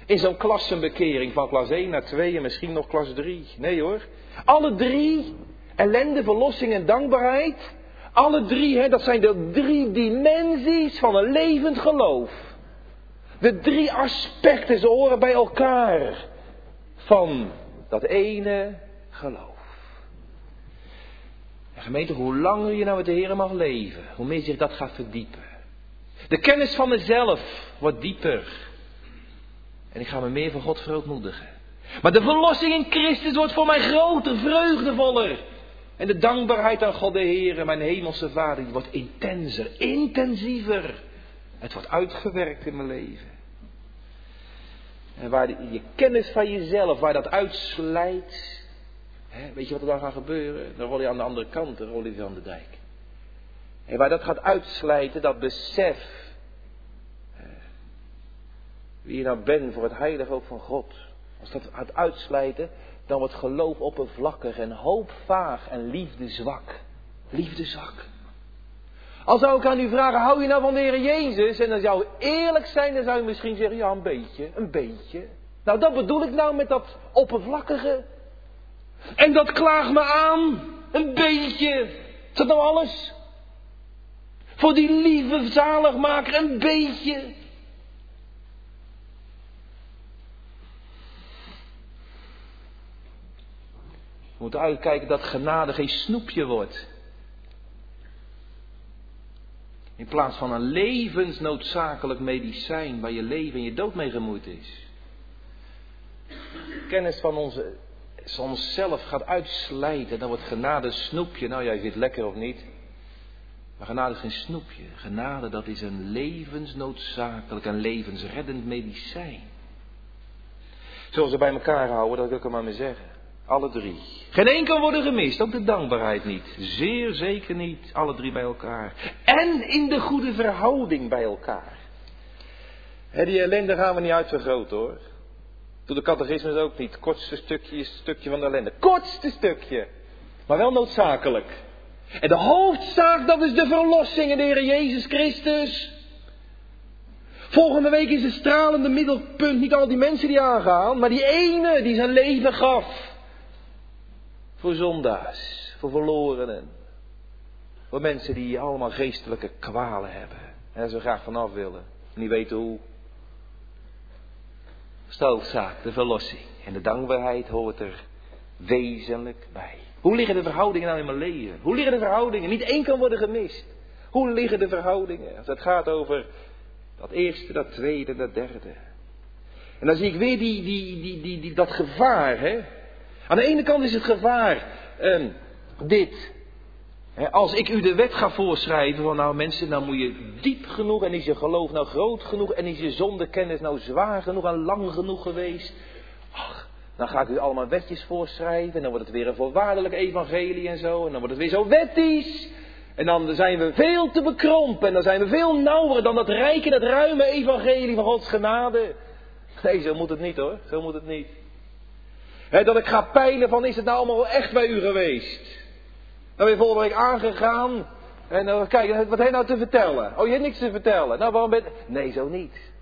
In zo'n klassenbekering van klas 1 naar 2 en misschien nog klas 3. Nee hoor. Alle drie, ellende, verlossing en dankbaarheid. Alle drie, hè, dat zijn de drie dimensies van een levend geloof. De drie aspecten, ze horen bij elkaar. Van dat ene geloof. En gemeente, hoe langer je nou met de Heer mag leven, hoe meer zich dat gaat verdiepen. De kennis van mezelf wordt dieper. En ik ga me meer van God verootmoedigen. Maar de verlossing in Christus wordt voor mij groter, vreugdevoller. En de dankbaarheid aan God de Heer, mijn hemelse Vader, wordt intenser, intensiever. Het wordt uitgewerkt in mijn leven. En waar je kennis van jezelf, waar dat uitslijt, hè, weet je wat er dan gaat gebeuren? Dan rol je aan de andere kant, dan rol je aan de dijk. En waar dat gaat uitslijten, dat besef, wie je nou bent voor het heilige ook van God. Als dat gaat uitslijten, dan wordt geloof oppervlakkig en hoop vaag en liefde zwak. Liefde zwak. Als zou ik aan u vragen, hou je nou van de Heer Jezus? En dan zou eerlijk zijn, dan zou je misschien zeggen, ja een beetje, een beetje. Nou, dat bedoel ik nou met dat oppervlakkige. En dat klaagt me aan, een beetje. Is dat nou alles? Voor die lieve zaligmaker, een beetje. We moeten uitkijken dat genade geen snoepje wordt. In plaats van een levensnoodzakelijk medicijn waar je leven en je dood mee gemoeid is. Kennis van onze, onszelf gaat uitslijten, dan wordt genade een snoepje. Nou, jij vindt lekker of niet. Maar genade is geen snoepje. Genade, dat is een levensnoodzakelijk en levensreddend medicijn. Zullen ze bij elkaar houden, dat wil ik er maar mee zeggen. Alle drie. Geen één kan worden gemist, ook de dankbaarheid niet. Zeer zeker niet, alle drie bij elkaar. En in de goede verhouding bij elkaar. die ellende gaan we niet uitvergroten hoor. Doe de catechismus ook niet. Kortste stukje is het stukje van de ellende. Kortste stukje. Maar wel noodzakelijk. En de hoofdzaak, dat is de verlossing in de Heer Jezus Christus. Volgende week is het stralende middelpunt niet al die mensen die aangaan, maar die ene die zijn leven gaf. Voor zondaars, voor verlorenen. Voor mensen die allemaal geestelijke kwalen hebben. En ze graag vanaf willen. Niet weten hoe. Stoofzaak, de verlossing. En de dankbaarheid hoort er wezenlijk bij. Hoe liggen de verhoudingen nou in mijn leven? Hoe liggen de verhoudingen? Niet één kan worden gemist. Hoe liggen de verhoudingen? Als het gaat over dat eerste, dat tweede, dat derde. En dan zie ik weer die, die, die, die, die dat gevaar. Hè? Aan de ene kant is het gevaar um, dit. als ik u de wet ga voorschrijven van nou mensen, nou moet je diep genoeg en is je geloof nou groot genoeg en is je zondekennis nou zwaar genoeg en lang genoeg geweest. Ach, dan ga ik u allemaal wetjes voorschrijven en dan wordt het weer een voorwaardelijk evangelie en zo en dan wordt het weer zo wettisch. En dan zijn we veel te bekrompen en dan zijn we veel nauwer dan dat rijke, dat ruime evangelie van Gods genade. Nee, zo moet het niet hoor, zo moet het niet dat ik ga peilen van is het nou allemaal echt bij u geweest? Dan ben je volgende week aangegaan. En dan kijk, wat heeft nou te vertellen? Oh, je hebt niks te vertellen. Nou, waarom ben je... Nee, zo niet.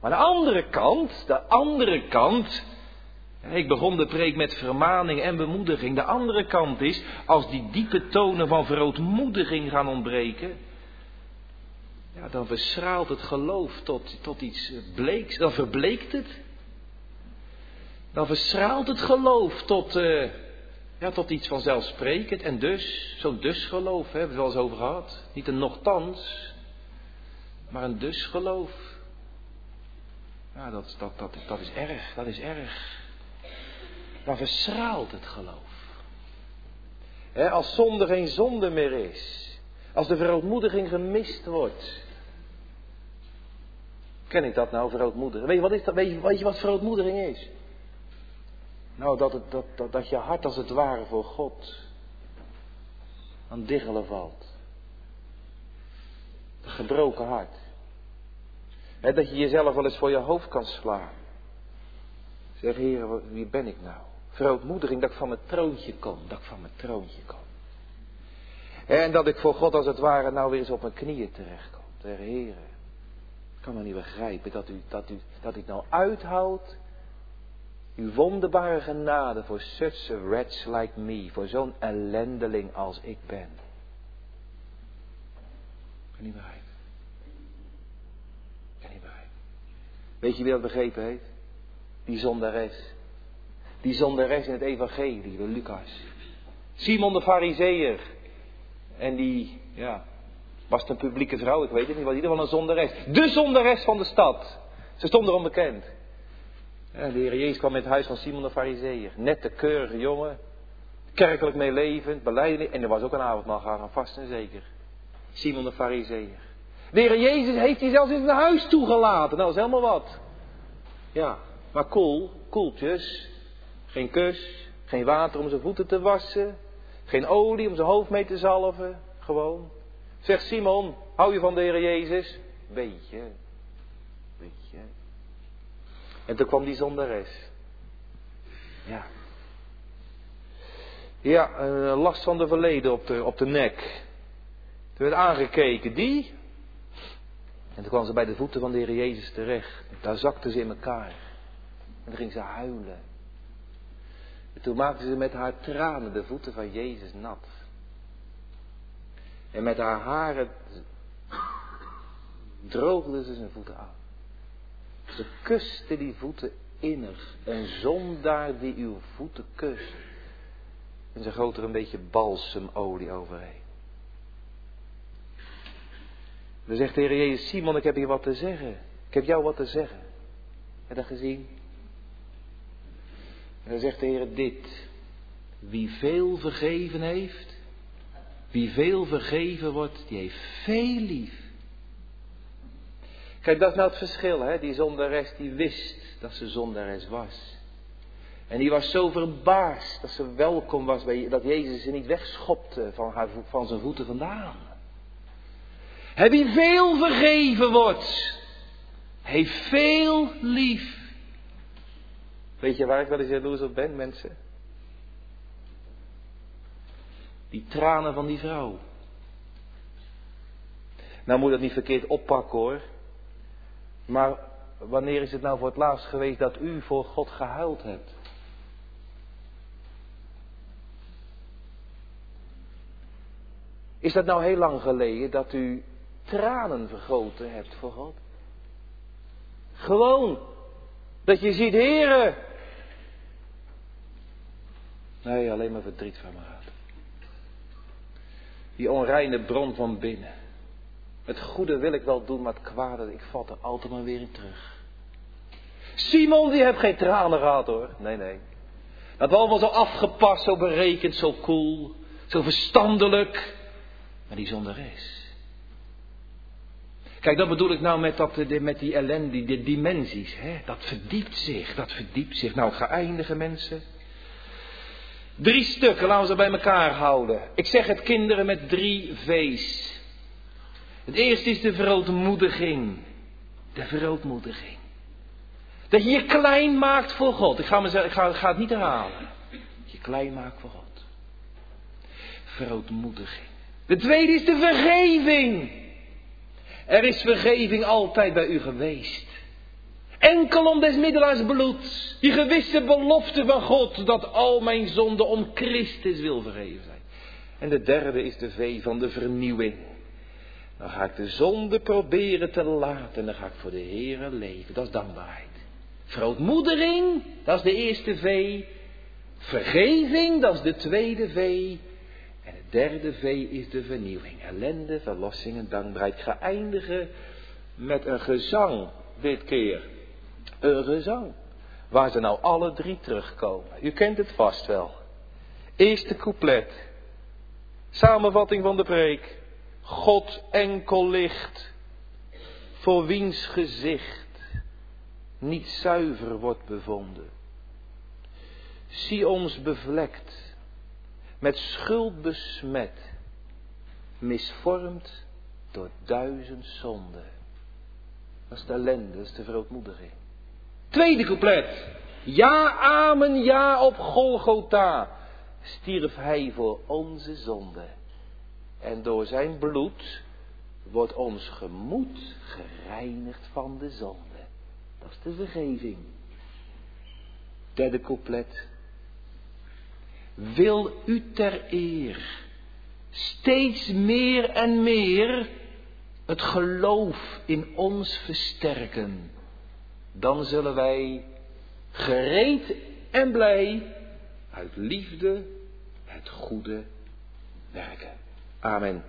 Maar de andere kant, de andere kant. Ik begon de preek met vermaning en bemoediging. De andere kant is, als die diepe tonen van verootmoediging gaan ontbreken. Ja, dan verschraalt het geloof tot, tot iets bleeks. Dan verbleekt het dan verschraalt het geloof tot, uh, ja, tot iets vanzelfsprekend. En dus, zo'n dus geloof, hè, hebben we het wel eens over gehad. Niet een nochtans, maar een dus geloof. Ja, dat, dat, dat, dat is erg, dat is erg. Dan verschraalt het geloof. Als zonde geen zonde meer is. Als de verootmoediging gemist wordt. Ken ik dat nou, verootmoedigen? Weet je wat, is dat? Weet je, weet je wat verootmoediging is? Nou, dat, het, dat, dat, dat je hart als het ware voor God aan diggelen valt. Een gebroken hart. dat je jezelf wel eens voor je hoofd kan slaan. Zeg, Heer, wie ben ik nou? Verootmoediging dat ik van mijn troontje kom. Dat ik van mijn troontje kom. En dat ik voor God als het ware nou weer eens op mijn knieën terechtkom. Zeg, Heer, ik kan me niet begrijpen dat u, dat u, dat u nou uithoudt uw wonderbare genade voor such a wretch like me, voor zo'n ellendeling als ik ben. Kan niet begrijpen. Kan niet begrijpen. Weet je wie dat begrepen heeft? Die zondares. Die zondares in het evangelie, de Lucas. Simon de fariseer. En die, ja, was het een publieke vrouw, ik weet het niet, was in ieder geval een zondares. De zondares van de stad. Ze stond erom bekend. De Heer Jezus kwam in het huis van Simon de Fariseeër. Nette, keurige jongen. Kerkelijk meelevend, beleidend. En er was ook een avondmaal gegaan, vast en zeker. Simon de Fariseeër. De Heer Jezus heeft hij zelfs in zijn huis toegelaten. Nou, dat is helemaal wat. Ja, maar koel, koeltjes. Geen kus, geen water om zijn voeten te wassen. Geen olie om zijn hoofd mee te zalven. Gewoon. Zegt Simon, hou je van de Heer Jezus? Beetje. En toen kwam die zondares. Ja. Ja, een eh, last van de verleden op de, op de nek. Toen werd aangekeken, die. En toen kwam ze bij de voeten van de Heer Jezus terecht. Daar zakte ze in elkaar. En dan ging ze huilen. En toen maakte ze met haar tranen de voeten van Jezus nat. En met haar haren droogde ze zijn voeten aan. Ze kuste die voeten innig. Een zondaar die uw voeten kust. En ze goot er een beetje balsemolie overheen. Dan zegt de Heer Jezus, Simon, ik heb hier wat te zeggen. Ik heb jou wat te zeggen. Heb je dat gezien? En dan zegt de Heer dit. Wie veel vergeven heeft, wie veel vergeven wordt, die heeft veel lief. Kijk, dat is nou het verschil, hè? Die zondares die wist dat ze zondares was. En die was zo verbaasd dat ze welkom was bij, dat Jezus ze niet wegschopte van, haar, van zijn voeten vandaan. Hij wie veel vergeven wordt, heeft veel lief. Weet je waar ik wel eens jaloers op ben, mensen? Die tranen van die vrouw. Nou moet dat niet verkeerd oppakken hoor. Maar wanneer is het nou voor het laatst geweest dat u voor God gehuild hebt? Is dat nou heel lang geleden dat u tranen vergoten hebt voor God? Gewoon. Dat je ziet, heren. Nee, alleen maar verdriet van me gaat. Die onreine bron van binnen. Het goede wil ik wel doen, maar het kwade, ik val er altijd maar weer in terug. Simon, die heeft geen tranen gehad hoor. Nee, nee. Dat was allemaal zo afgepast, zo berekend, zo cool, zo verstandelijk. Maar die zonderes. Kijk, dat bedoel ik nou met, dat, met die ellende, die dimensies. Hè? Dat verdiept zich, dat verdiept zich. Nou, ga eindigen mensen. Drie stukken, laten we ze bij elkaar houden. Ik zeg het kinderen met drie V's. Het eerste is de verootmoediging. De verootmoediging. Dat je je klein maakt voor God. Ik ga, ik ga, het niet herhalen. Je klein maakt voor God. Verootmoediging. De tweede is de vergeving. Er is vergeving altijd bij u geweest. Enkel om des middelaars bloed. Die gewisse belofte van God dat al mijn zonden om Christus wil vergeven zijn. En de derde is de V van de vernieuwing. Dan ga ik de zonde proberen te laten en dan ga ik voor de Heer leven. Dat is dankbaarheid. Verootmoedering, dat is de eerste V. Vergeving, dat is de tweede V. En het derde V is de vernieuwing. Ellende, verlossing en dankbaarheid. Ik ga eindigen met een gezang dit keer. Een gezang. Waar ze nou alle drie terugkomen. U kent het vast wel. Eerste couplet. Samenvatting van de preek. God enkel licht. Voor wiens gezicht niet zuiver wordt bevonden. Zie ons bevlekt met schuld besmet, misvormd door duizend zonden. Dat is de ellende, dat is de. Tweede couplet. Ja, amen, ja op Golgotha stierf hij voor onze zonde. En door zijn bloed wordt ons gemoed gereinigd van de zonde. Dat is de vergeving. Derde couplet wil u ter eer steeds meer en meer het geloof in ons versterken. Dan zullen wij gereed en blij uit liefde het goede werken. Amen.